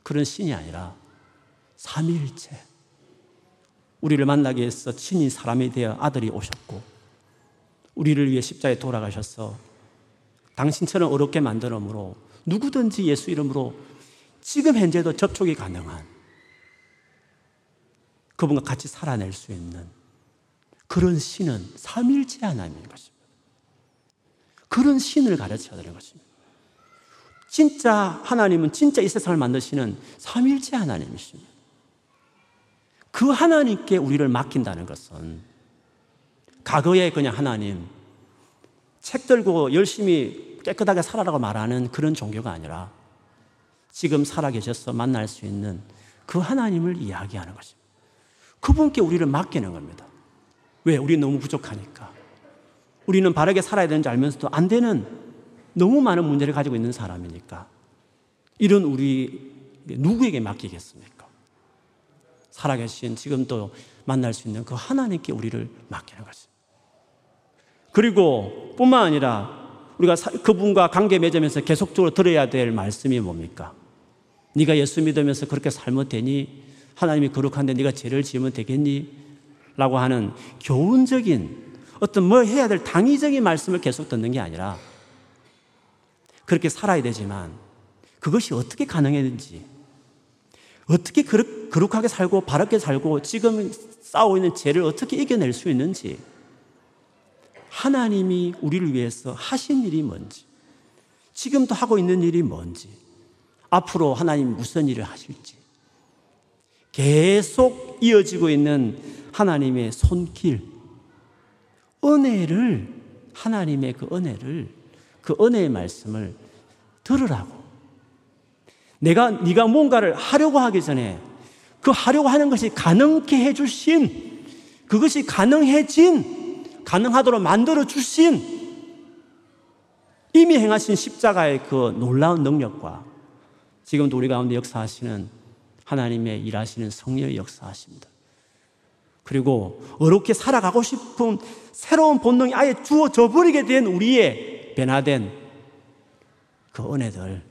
그런 신이 아니라 삼위일체 우리를 만나기 위해서 친히 사람이 되어 아들이 오셨고 우리를 위해 십자에 돌아가셔서 당신처럼 어렵게 만들므로 누구든지 예수 이름으로 지금 현재도 접촉이 가능한 그분과 같이 살아낼 수 있는 그런 신은 삼일째 하나님인 것입니다. 그런 신을 가르쳐야 되는 것입니다. 진짜 하나님은 진짜 이 세상을 만드시는 삼일째 하나님이십니다. 그 하나님께 우리를 맡긴다는 것은 과거에 그냥 하나님 책 들고 열심히 깨끗하게 살아라고 말하는 그런 종교가 아니라 지금 살아계셔서 만날 수 있는 그 하나님을 이야기하는 것입니다. 그분께 우리를 맡기는 겁니다. 왜? 우리 너무 부족하니까. 우리는 바르게 살아야 되는지 알면서도 안 되는 너무 많은 문제를 가지고 있는 사람이니까. 이런 우리 누구에게 맡기겠습니까? 살아계신 지금도 만날 수 있는 그 하나님께 우리를 맡기는 것입니다. 그리고 뿐만 아니라 우리가 그분과 관계 맺으면서 계속적으로 들어야 될 말씀이 뭡니까? 네가 예수 믿으면서 그렇게 살면 되니? 하나님이 거룩한데 네가 죄를 지으면 되겠니? 라고 하는 교훈적인 어떤 뭐 해야 될 당위적인 말씀을 계속 듣는 게 아니라 그렇게 살아야 되지만 그것이 어떻게 가능했는지 어떻게 거룩하게 살고 바르게 살고 지금 싸우고 있는 죄를 어떻게 이겨낼 수 있는지. 하나님이 우리를 위해서 하신 일이 뭔지 지금도 하고 있는 일이 뭔지 앞으로 하나님 무슨 일을 하실지. 계속 이어지고 있는 하나님의 손길. 은혜를 하나님의 그 은혜를 그 은혜의 말씀을 들으라고. 내가 네가 뭔가를 하려고 하기 전에 그 하려고 하는 것이 가능케 해 주신 그것이 가능해진 가능하도록 만들어 주신 이미 행하신 십자가의 그 놀라운 능력과 지금도 우리 가운데 역사하시는 하나님의 일하시는 성령의 역사하십니다. 그리고 어렵게 살아가고 싶은 새로운 본능이 아예 주어져 버리게 된 우리의 변화된 그 은혜들,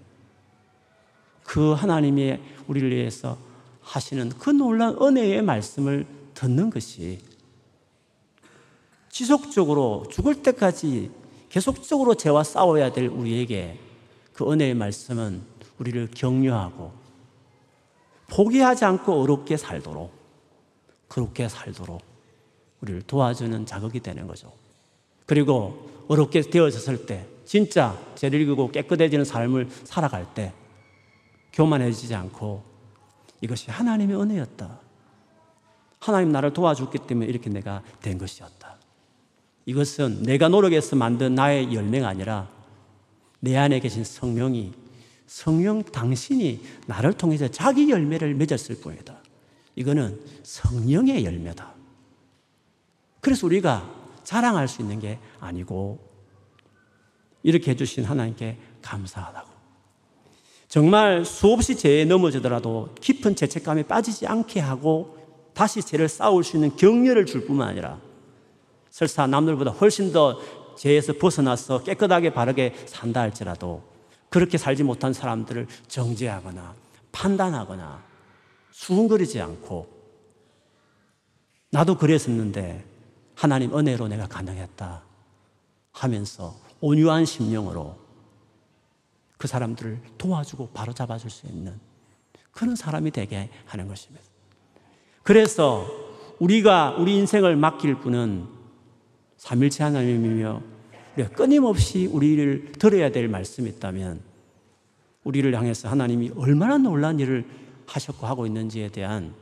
그 하나님의 우리를 위해서 하시는 그 놀라운 은혜의 말씀을 듣는 것이 지속적으로 죽을 때까지 계속적으로 죄와 싸워야 될 우리에게 그 은혜의 말씀은 우리를 격려하고 포기하지 않고 어렵게 살도록 그렇게 살도록 우리를 도와주는 자극이 되는 거죠. 그리고 어렵게 되어졌을 때 진짜 죄를 이기고 깨끗해지는 삶을 살아갈 때 교만해지지 않고 이것이 하나님의 은혜였다. 하나님 나를 도와줬기 때문에 이렇게 내가 된 것이었다. 이것은 내가 노력해서 만든 나의 열매가 아니라 내 안에 계신 성령이 성령 당신이 나를 통해서 자기 열매를 맺었을 뿐이다. 이거는 성령의 열매다. 그래서 우리가 자랑할 수 있는 게 아니고 이렇게 해주신 하나님께 감사하다고. 정말 수없이 죄에 넘어지더라도 깊은 죄책감에 빠지지 않게 하고 다시 죄를 쌓을 수 있는 격려를 줄 뿐만 아니라 설사 남들보다 훨씬 더 죄에서 벗어나서 깨끗하게 바르게 산다 할지라도 그렇게 살지 못한 사람들을 정죄하거나 판단하거나 수군거리지 않고 나도 그랬었는데 하나님 은혜로 내가 가능했다 하면서 온유한 심령으로 그 사람들을 도와주고 바로 잡아줄 수 있는 그런 사람이 되게 하는 것입니다. 그래서 우리가 우리 인생을 맡길 분은 삼일체 하나님이며 끊임없이 우리를 들어야 될 말씀이 있다면 우리를 향해서 하나님이 얼마나 놀란 일을 하셨고 하고 있는지에 대한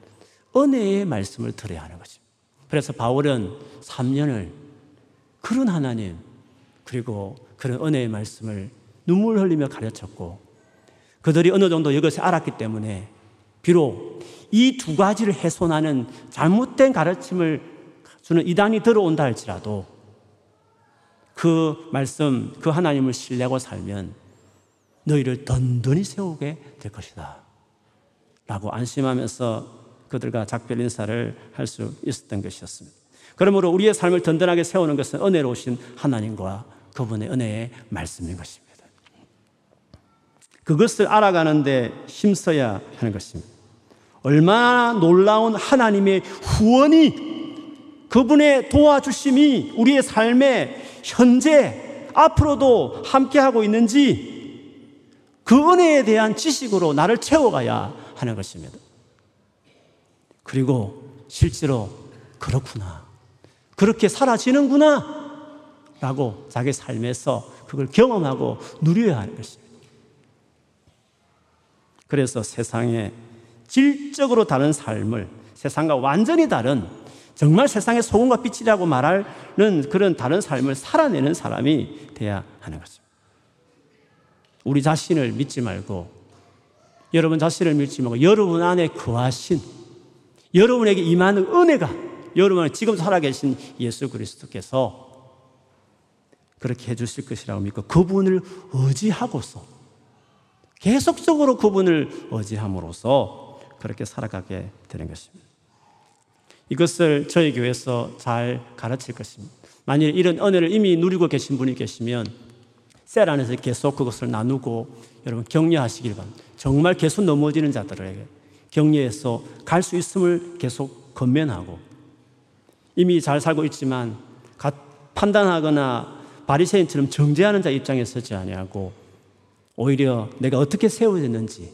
은혜의 말씀을 들어야 하는 것입니다. 그래서 바울은 3년을 그런 하나님 그리고 그런 은혜의 말씀을 눈물 흘리며 가르쳤고 그들이 어느 정도 이것을 알았기 때문에 비록 이 두 가지를 훼손하는 잘못된 가르침을 주는 이단이 들어온다 할지라도 그 말씀, 그 하나님을 신뢰하고 살면 너희를 든든히 세우게 될 것이다. 라고 안심하면서 그들과 작별 인사를 할 수 있었던 것이었습니다. 그러므로 우리의 삶을 든든하게 세우는 것은 은혜로우신 하나님과 그분의 은혜의 말씀인 것입니다. 그것을 알아가는데 힘써야 하는 것입니다. 얼마나 놀라운 하나님의 후원이 그분의 도와주심이 우리의 삶에 현재 앞으로도 함께하고 있는지 그 은혜에 대한 지식으로 나를 채워가야 하는 것입니다. 그리고 실제로 그렇구나. 그렇게 사라지는구나. 라고 자기 삶에서 그걸 경험하고 누려야 하는 것입니다. 그래서 세상에 질적으로 다른 삶을 세상과 완전히 다른 정말 세상의 소금과 빛이라고 말하는 그런 다른 삶을 살아내는 사람이 돼야 하는 것입니다. 우리 자신을 믿지 말고 여러분 자신을 믿지 말고 여러분 안에 거하신 여러분에게 임하는 은혜가 여러분 지금 살아계신 예수 그리스도께서 그렇게 해주실 것이라고 믿고 그분을 의지하고서 계속적으로 그분을 의지함으로써 그렇게 살아가게 되는 것입니다. 이것을 저희 교회에서 잘 가르칠 것입니다. 만일 이런 은혜를 이미 누리고 계신 분이 계시면 셀 안에서 계속 그것을 나누고 여러분 격려하시길 바랍니다. 정말 계속 넘어지는 자들에게 격려해서 갈 수 있음을 계속 건면하고 이미 잘 살고 있지만 판단하거나 바리새인처럼 정죄하는 자 입장에 서지 아니하고 오히려 내가 어떻게 세워졌는지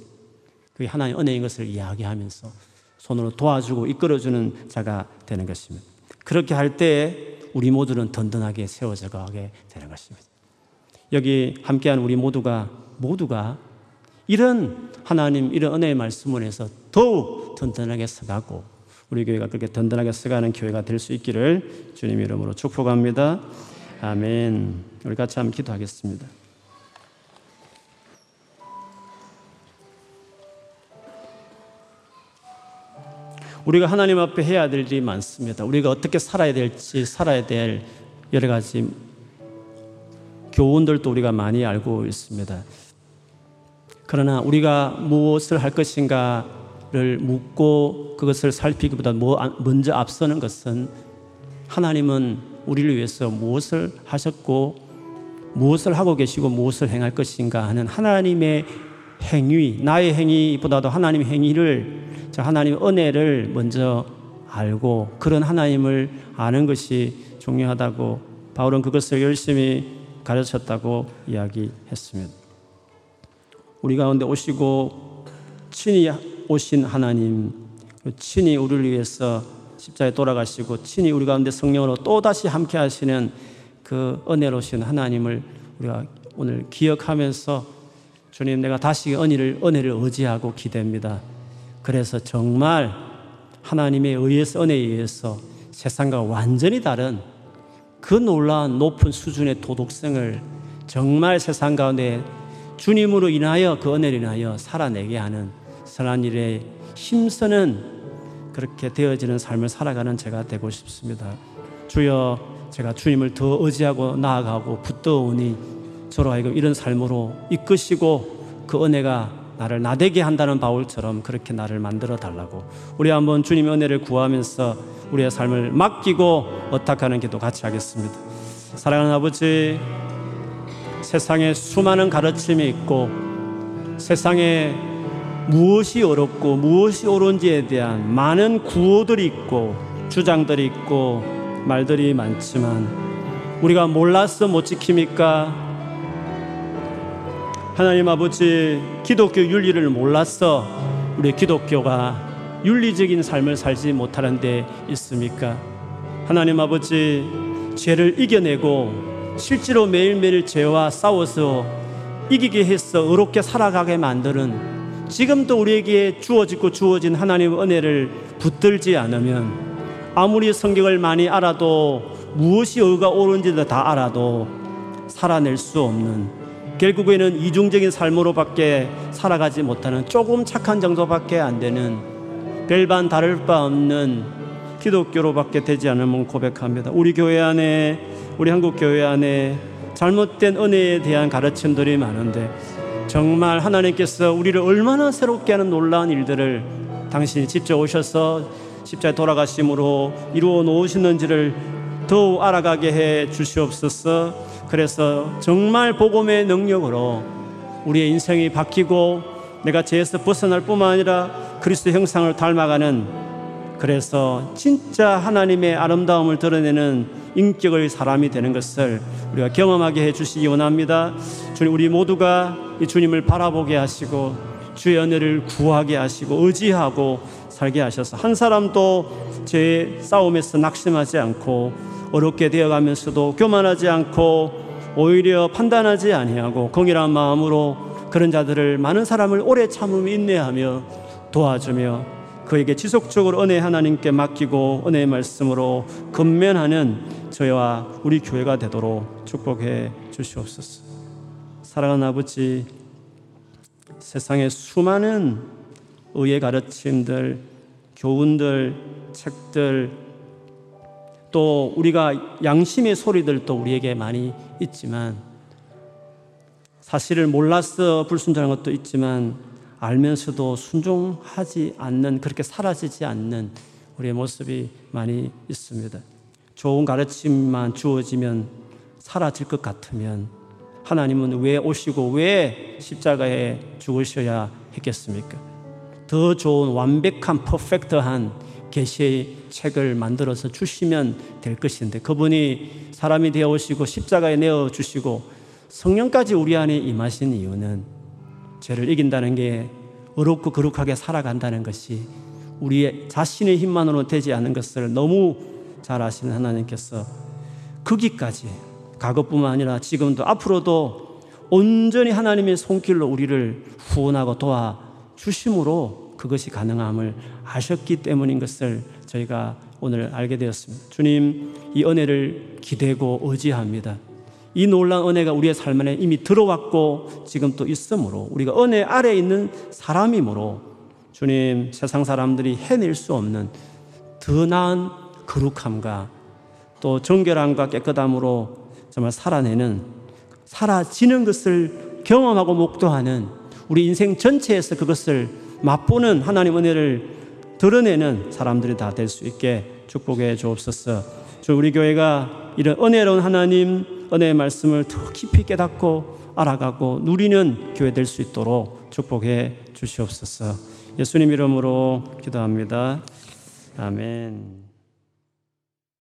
그게 하나님 은혜인 것을 이야기하면서 손으로 도와주고 이끌어주는 자가 되는 것입니다. 그렇게 할때 우리 모두는 든든하게 세워져 가게 되는 것입니다. 여기 함께한 우리 모두가 모두가 이런 하나님 이런 은혜의 말씀을 해서 더욱 든든하게 서가고 우리 교회가 그렇게 든든하게 서가는 교회가 될 수 있기를 주님 이름으로 축복합니다. 아멘. 우리 같이 한번 기도하겠습니다. 우리가 하나님 앞에 해야 될 일이 많습니다. 우리가 어떻게 살아야 될지, 살아야 될 여러 가지 교훈들도 우리가 많이 알고 있습니다. 그러나 우리가 무엇을 할 것인가를 묻고 그것을 살피기보다 뭐 먼저 앞서는 것은 하나님은 우리를 위해서 무엇을 하셨고 무엇을 하고 계시고 무엇을 행할 것인가 하는 하나님의 행위, 나의 행위보다도 하나님의 행위를 하나님의 은혜를 먼저 알고 그런 하나님을 아는 것이 중요하다고 바울은 그것을 열심히 가르쳤다고 이야기했습니다. 우리 가운데 오시고 친히 오신 하나님, 친히 우리를 위해서 십자에 돌아가시고 친히 우리 가운데 성령으로 또 다시 함께 하시는 그 은혜로신 하나님을 우리가 오늘 기억하면서 주님 내가 다시 은혜를, 은혜를 의지하고 기대합니다. 그래서 정말 하나님의 의해서 은혜에 의해서 세상과 완전히 다른 그 놀라운 높은 수준의 도덕성을 정말 세상 가운데 주님으로 인하여 그 은혜를 인하여 살아내게 하는 선한 일에 힘쓰는 그렇게 되어지는 삶을 살아가는 제가 되고 싶습니다. 주여 제가 주님을 더 의지하고 나아가고 붙들오니 저로 하여금 이런 삶으로 이끄시고 그 은혜가 나를 나대게 한다는 바울처럼 그렇게 나를 만들어 달라고 우리 한번 주님의 은혜를 구하면서 우리의 삶을 맡기고 어탁하는 기도 같이 하겠습니다. 사랑하는 아버지 세상에 수많은 가르침이 있고 세상에 무엇이 어렵고 무엇이 옳은지에 대한 많은 구호들이 있고 주장들이 있고 말들이 많지만 우리가 몰라서 못 지킵니까? 하나님 아버지 기독교 윤리를 몰라서 우리 기독교가 윤리적인 삶을 살지 못하는 데 있습니까? 하나님 아버지 죄를 이겨내고 실제로 매일매일 죄와 싸워서 이기게 해서 의롭게 살아가게 만드는 지금도 우리에게 주어지고 주어진 하나님의 은혜를 붙들지 않으면 아무리 성경을 많이 알아도 무엇이 의가 옳은지도 다 알아도 살아낼 수 없는 결국에는 이중적인 삶으로밖에 살아가지 못하는 조금 착한 정도밖에 안 되는 별반 다를 바 없는 기독교로밖에 되지 않음을 고백합니다. 우리 교회 안에 우리 한국 교회 안에 잘못된 은혜에 대한 가르침들이 많은데 정말 하나님께서 우리를 얼마나 새롭게 하는 놀라운 일들을 당신이 직접 오셔서 십자에 돌아가심으로 이루어 놓으시는지를 더욱 알아가게 해 주시옵소서. 그래서 정말 복음의 능력으로 우리의 인생이 바뀌고 내가 죄에서 벗어날 뿐만 아니라 그리스도 형상을 닮아가는 그래서 진짜 하나님의 아름다움을 드러내는 인격의 사람이 되는 것을 우리가 경험하게 해 주시기 원합니다. 주님 우리 모두가 이 주님을 바라보게 하시고 주의 은혜를 구하게 하시고 의지하고 살게 하셔서 한 사람도 죄 싸움에서 낙심하지 않고 어렵게 되어가면서도 교만하지 않고 오히려 판단하지 아니하고 공일한 마음으로 그런 자들을 많은 사람을 오래 참으며 인내하며 도와주며 그에게 지속적으로 은혜 하나님께 맡기고 은혜의 말씀으로 근면하는 저희와 우리 교회가 되도록 축복해 주시옵소서. 사랑하는 아버지, 세상에 수많은 의의 가르침들, 교훈들, 책들, 또 우리가 양심의 소리들도 우리에게 많이 있지만 사실을 몰라서 불순종한 것도 있지만 알면서도 순종하지 않는 그렇게 사라지지 않는 우리의 모습이 많이 있습니다. 좋은 가르침만 주어지면 사라질 것 같으면 하나님은 왜 오시고 왜 십자가에 죽으셔야 했겠습니까? 더 좋은 완벽한 퍼펙트한 계시의 책을 만들어서 주시면 될 것인데 그분이 사람이 되어 오시고 십자가에 내어 주시고 성령까지 우리 안에 임하신 이유는 죄를 이긴다는 게 어렵고 거룩하게 살아간다는 것이 우리의 자신의 힘만으로 되지 않은 것을 너무 잘 아시는 하나님께서 거기까지 과거뿐만 아니라 지금도 앞으로도 온전히 하나님의 손길로 우리를 후원하고 도와 주심으로 그것이 가능함을 아셨기 때문인 것을 저희가 오늘 알게 되었습니다. 주님, 이 은혜를 기대고 의지합니다. 이 놀라운 은혜가 우리의 삶 안에 이미 들어왔고 지금 또 있으므로 우리가 은혜 아래 있는 사람이므로 주님, 세상 사람들이 해낼 수 없는 더 나은 거룩함과 또 정결함과 깨끗함으로 정말 살아내는 사라지는 것을 경험하고 목도하는 우리 인생 전체에서 그것을 맛보는 하나님 은혜를 드러내는 사람들이 다 될 수 있게 축복해 주옵소서. 주 우리 교회가 이런 은혜로운 하나님 은혜의 말씀을 더 깊이 깨닫고 알아가고 누리는 교회 될 수 있도록 축복해 주시옵소서. 예수님 이름으로 기도합니다. 아멘.